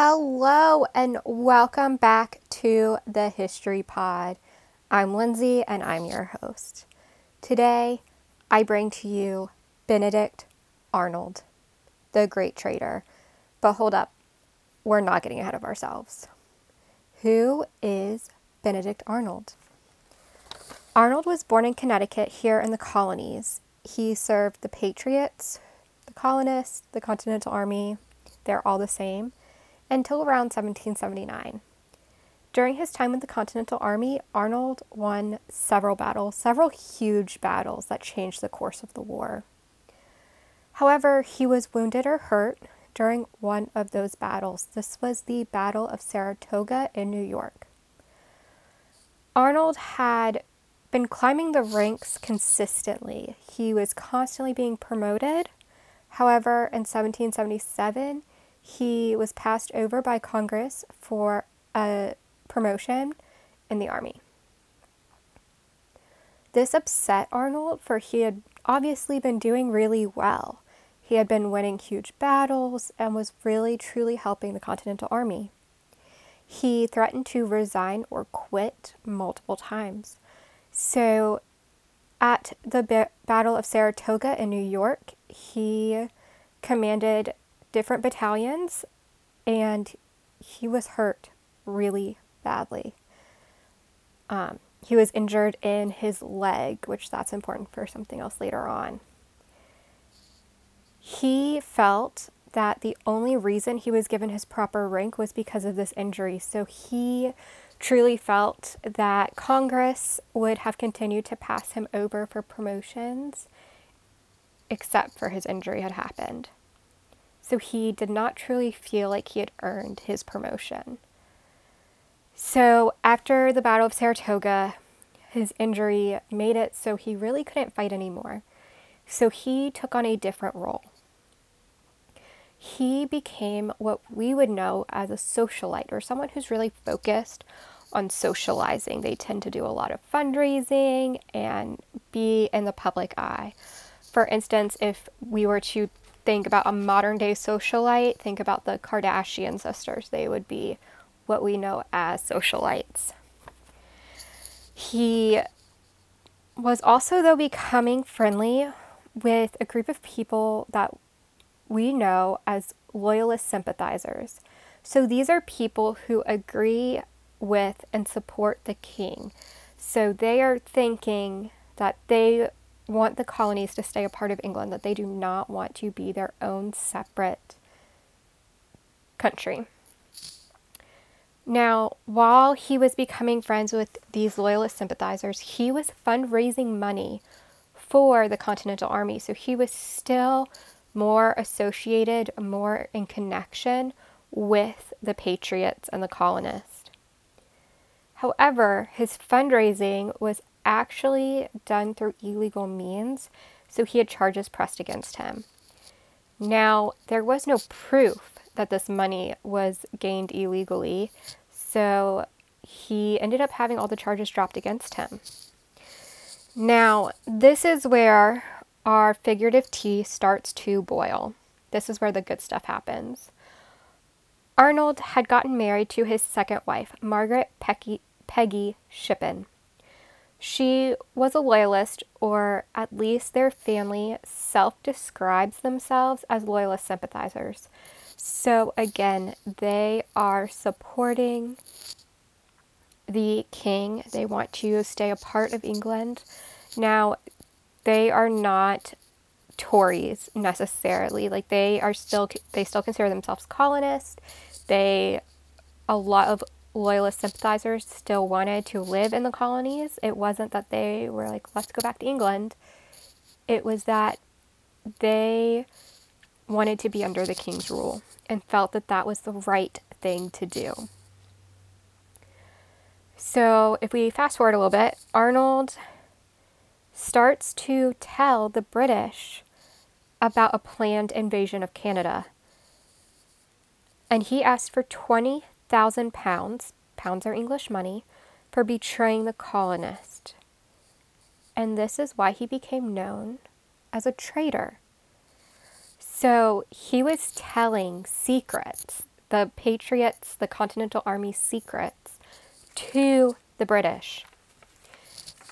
Hello, and welcome back to the History Pod. I'm Lindsay, and I'm your host. Today, I bring to you Benedict Arnold, the great traitor. But hold up, we're not getting ahead of ourselves. Who is Benedict Arnold? Arnold was born in Connecticut here in the colonies. He served the Patriots, the colonists, the Continental Army. They're all the same until around 1779. During his time with the Continental Army, Arnold won several battles, several huge battles that changed the course of the war. However, he was wounded or hurt during one of those battles. This was the Battle of Saratoga in New York. Arnold had been climbing the ranks consistently. He was constantly being promoted. However, in 1777, he was passed over by Congress for a promotion in the army. This upset Arnold, for he had obviously been doing really well. He had been winning huge battles and was really truly helping the Continental Army. He threatened to resign or quit multiple times. So, at the ba- Battle of Saratoga in New York, he commanded different battalions and he was hurt really badly. Um, he was injured in his leg, which that's important for something else later on. He felt that the only reason he was given his proper rank was because of this injury. So he truly felt that Congress would have continued to pass him over for promotions except for his injury had happened so he did not truly feel like he had earned his promotion. So, after the Battle of Saratoga, his injury made it so he really couldn't fight anymore. So, he took on a different role. He became what we would know as a socialite or someone who's really focused on socializing. They tend to do a lot of fundraising and be in the public eye. For instance, if we were to think about a modern day socialite, think about the Kardashian sisters. They would be what we know as socialites. He was also, though, becoming friendly with a group of people that we know as loyalist sympathizers. So these are people who agree with and support the king. So they are thinking that they want the colonies to stay a part of England, that they do not want to be their own separate country. Now, while he was becoming friends with these loyalist sympathizers, he was fundraising money for the Continental Army. So he was still more associated, more in connection with the Patriots and the colonists. However, his fundraising was actually done through illegal means, so he had charges pressed against him. Now, there was no proof that this money was gained illegally, so he ended up having all the charges dropped against him. Now, this is where our figurative tea starts to boil. This is where the good stuff happens. Arnold had gotten married to his second wife, Margaret Peggy, Peggy Shippen. She was a loyalist, or at least their family self describes themselves as loyalist sympathizers. So, again, they are supporting the king. They want to stay a part of England. Now, they are not Tories necessarily. Like they are still they still consider themselves colonists. They a lot of loyalist sympathizers still wanted to live in the colonies. It wasn't that they were like, let's go back to England. It was that they wanted to be under the king's rule and felt that that was the right thing to do. So, if we fast forward a little bit, Arnold starts to tell the British about a planned invasion of Canada. And he asked for 20 thousand pounds, pounds are English money, for betraying the colonist. And this is why he became known as a traitor. So he was telling secrets the Patriots, the Continental Army secrets to the British.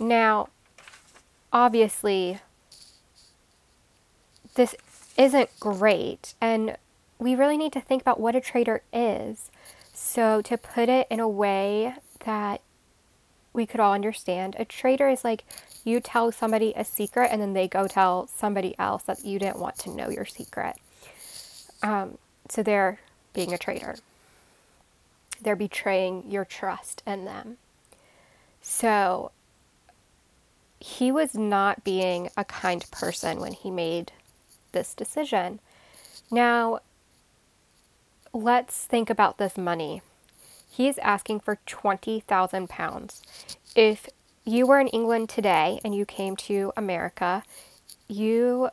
Now, obviously, this isn't great, and we really need to think about what a traitor is. So, to put it in a way that we could all understand, a traitor is like you tell somebody a secret and then they go tell somebody else that you didn't want to know your secret. Um, so, they're being a traitor. They're betraying your trust in them. So, he was not being a kind person when he made this decision. Now, let's think about this money. He is asking for 20,000 pounds. If you were in England today and you came to America, you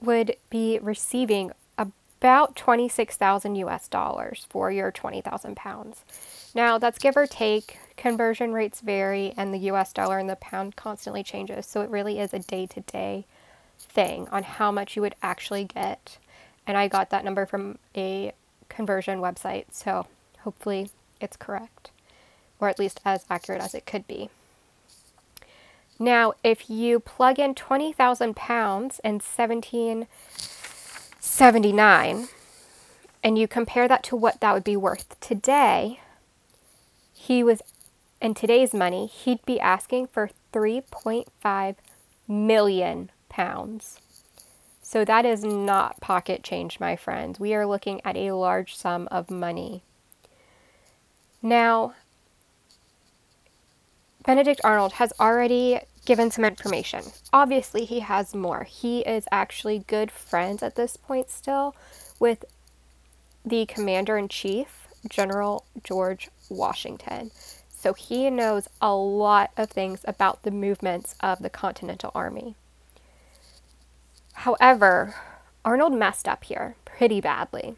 would be receiving about 26,000 US dollars for your 20,000 pounds. Now, that's give or take. Conversion rates vary, and the US dollar and the pound constantly changes. So it really is a day to day thing on how much you would actually get. And I got that number from a conversion website. So hopefully it's correct, or at least as accurate as it could be. Now, if you plug in 20,000 pounds and 17 79 and you compare that to what that would be worth today, he was in today's money, he'd be asking for 3.5 million pounds. So that is not pocket change, my friends. We are looking at a large sum of money. Now, Benedict Arnold has already given some information. Obviously, he has more. He is actually good friends at this point still with the commander in chief, General George Washington. So he knows a lot of things about the movements of the Continental Army. However, Arnold messed up here pretty badly.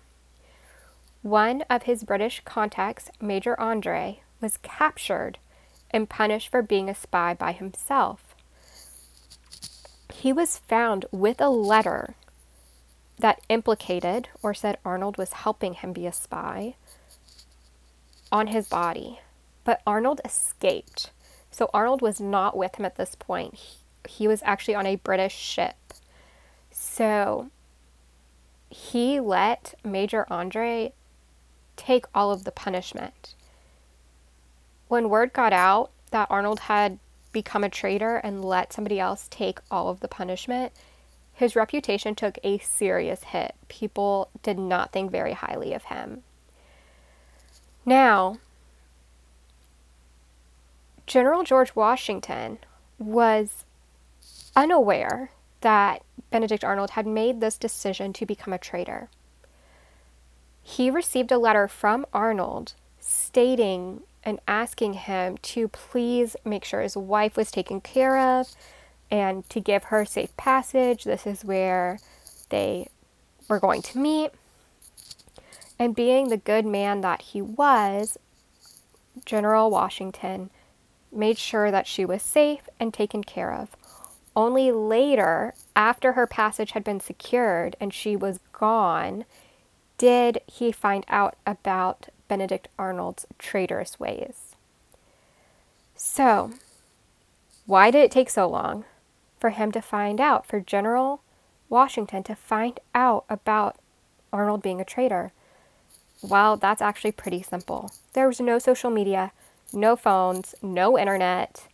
One of his British contacts, Major Andre, was captured and punished for being a spy by himself. He was found with a letter that implicated or said Arnold was helping him be a spy on his body. But Arnold escaped. So Arnold was not with him at this point. He, he was actually on a British ship. So he let Major Andre take all of the punishment when word got out that Arnold had become a traitor and let somebody else take all of the punishment, his reputation took a serious hit. People did not think very highly of him. Now, General George Washington was unaware that Benedict Arnold had made this decision to become a traitor. He received a letter from Arnold stating and asking him to please make sure his wife was taken care of and to give her safe passage. This is where they were going to meet. And being the good man that he was, General Washington made sure that she was safe and taken care of. Only later, after her passage had been secured and she was gone, did he find out about Benedict Arnold's traitorous ways. So, why did it take so long for him to find out, for General Washington to find out about Arnold being a traitor? Well, that's actually pretty simple. There was no social media, no phones, no internet.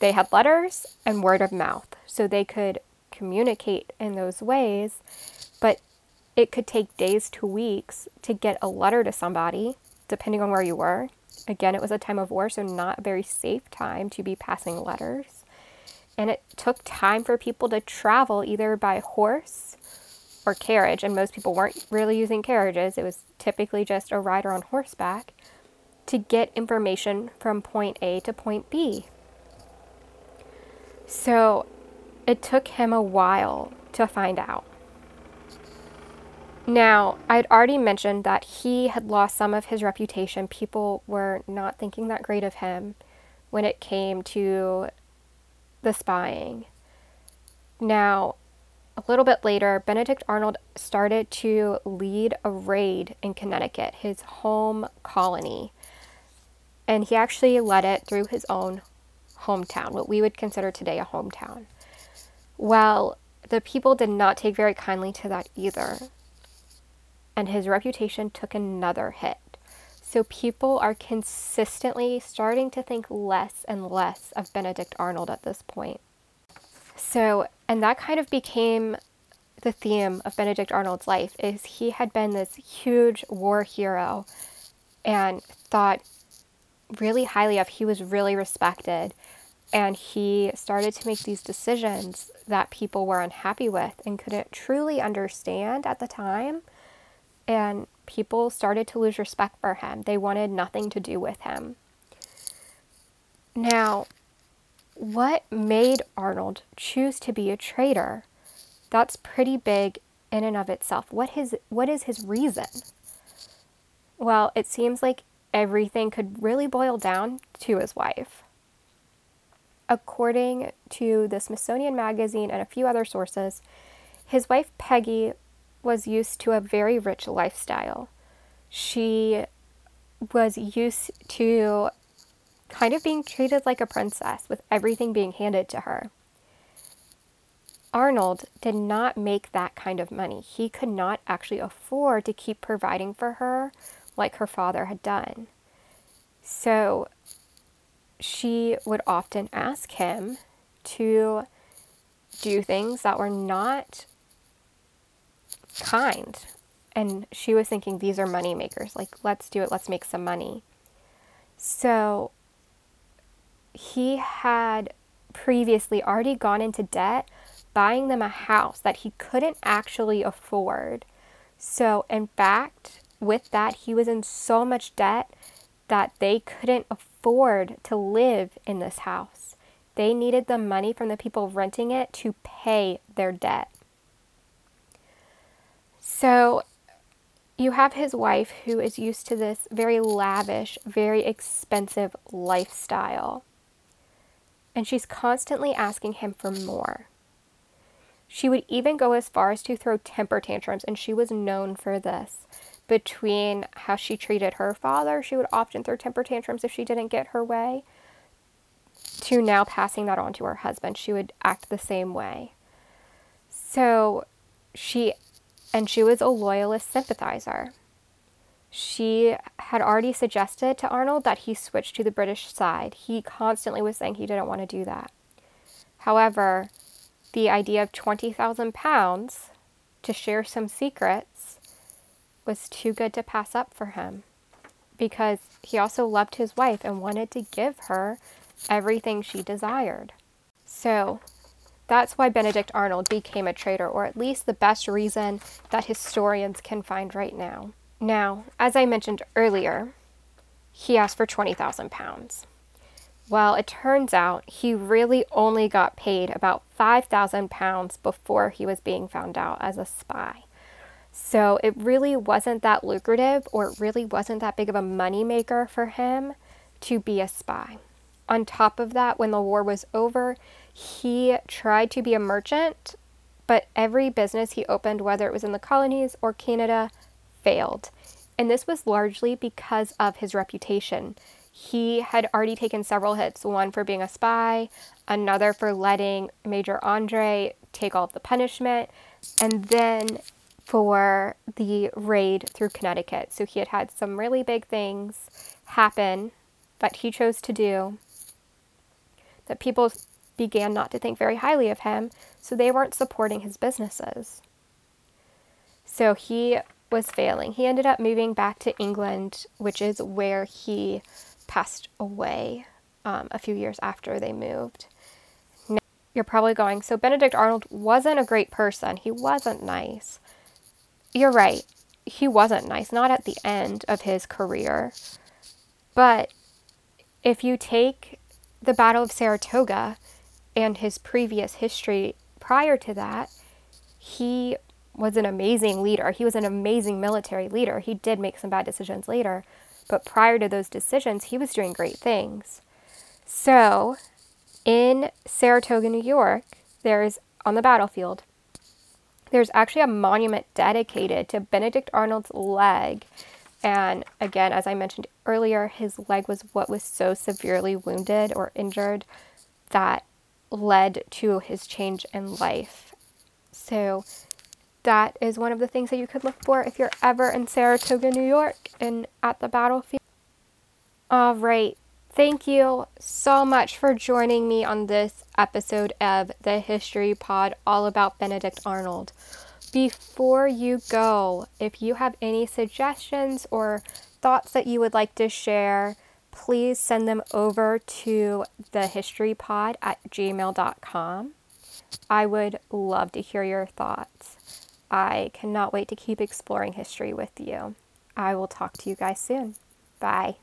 They had letters and word of mouth, so they could communicate in those ways, but it could take days to weeks to get a letter to somebody depending on where you were. Again, it was a time of war, so not a very safe time to be passing letters. And it took time for people to travel either by horse or carriage, and most people weren't really using carriages. It was typically just a rider on horseback to get information from point A to point B. So it took him a while to find out. Now, I'd already mentioned that he had lost some of his reputation. People were not thinking that great of him when it came to the spying. Now, a little bit later, Benedict Arnold started to lead a raid in Connecticut, his home colony. And he actually led it through his own hometown, what we would consider today a hometown. Well, the people did not take very kindly to that either. And his reputation took another hit. So people are consistently starting to think less and less of Benedict Arnold at this point. So, and that kind of became the theme of Benedict Arnold's life is he had been this huge war hero and thought really highly of he was really respected and he started to make these decisions that people were unhappy with and couldn't truly understand at the time and people started to lose respect for him they wanted nothing to do with him now what made Arnold choose to be a traitor? That's pretty big in and of itself. What his what is his reason? Well, it seems like everything could really boil down to his wife. According to the Smithsonian Magazine and a few other sources, his wife Peggy was used to a very rich lifestyle. She was used to kind of being treated like a princess with everything being handed to her. Arnold did not make that kind of money. He could not actually afford to keep providing for her like her father had done. So she would often ask him to do things that were not kind. And she was thinking, these are money makers. Like, let's do it. Let's make some money. So he had previously already gone into debt buying them a house that he couldn't actually afford. So, in fact, with that, he was in so much debt that they couldn't afford to live in this house. They needed the money from the people renting it to pay their debt. So, you have his wife who is used to this very lavish, very expensive lifestyle and she's constantly asking him for more. She would even go as far as to throw temper tantrums, and she was known for this. Between how she treated her father, she would often throw temper tantrums if she didn't get her way, to now passing that on to her husband. She would act the same way. So she, and she was a loyalist sympathizer she had already suggested to Arnold that he switch to the British side. He constantly was saying he didn't want to do that. However, the idea of 20,000 pounds to share some secrets was too good to pass up for him because he also loved his wife and wanted to give her everything she desired. So that's why Benedict Arnold became a traitor, or at least the best reason that historians can find right now. Now, as I mentioned earlier, he asked for 20,000 pounds. Well, it turns out he really only got paid about 5,000 pounds before he was being found out as a spy. So it really wasn't that lucrative or it really wasn't that big of a moneymaker for him to be a spy. On top of that, when the war was over, he tried to be a merchant, but every business he opened, whether it was in the colonies or Canada, failed. And this was largely because of his reputation. He had already taken several hits one for being a spy, another for letting Major Andre take all of the punishment, and then for the raid through Connecticut. So he had had some really big things happen that he chose to do that people began not to think very highly of him, so they weren't supporting his businesses. So he was failing. He ended up moving back to England, which is where he passed away um, a few years after they moved. Now, you're probably going, so Benedict Arnold wasn't a great person. He wasn't nice. You're right. He wasn't nice, not at the end of his career. But if you take the Battle of Saratoga and his previous history prior to that, he was an amazing leader. He was an amazing military leader. He did make some bad decisions later, but prior to those decisions, he was doing great things. So, in Saratoga, New York, there's on the battlefield, there's actually a monument dedicated to Benedict Arnold's leg. And again, as I mentioned earlier, his leg was what was so severely wounded or injured that led to his change in life. So that is one of the things that you could look for if you're ever in Saratoga, New York and at the battlefield. All right. Thank you so much for joining me on this episode of the History Pod all about Benedict Arnold. Before you go, if you have any suggestions or thoughts that you would like to share, please send them over to thehistorypod at gmail.com. I would love to hear your thoughts. I cannot wait to keep exploring history with you. I will talk to you guys soon. Bye.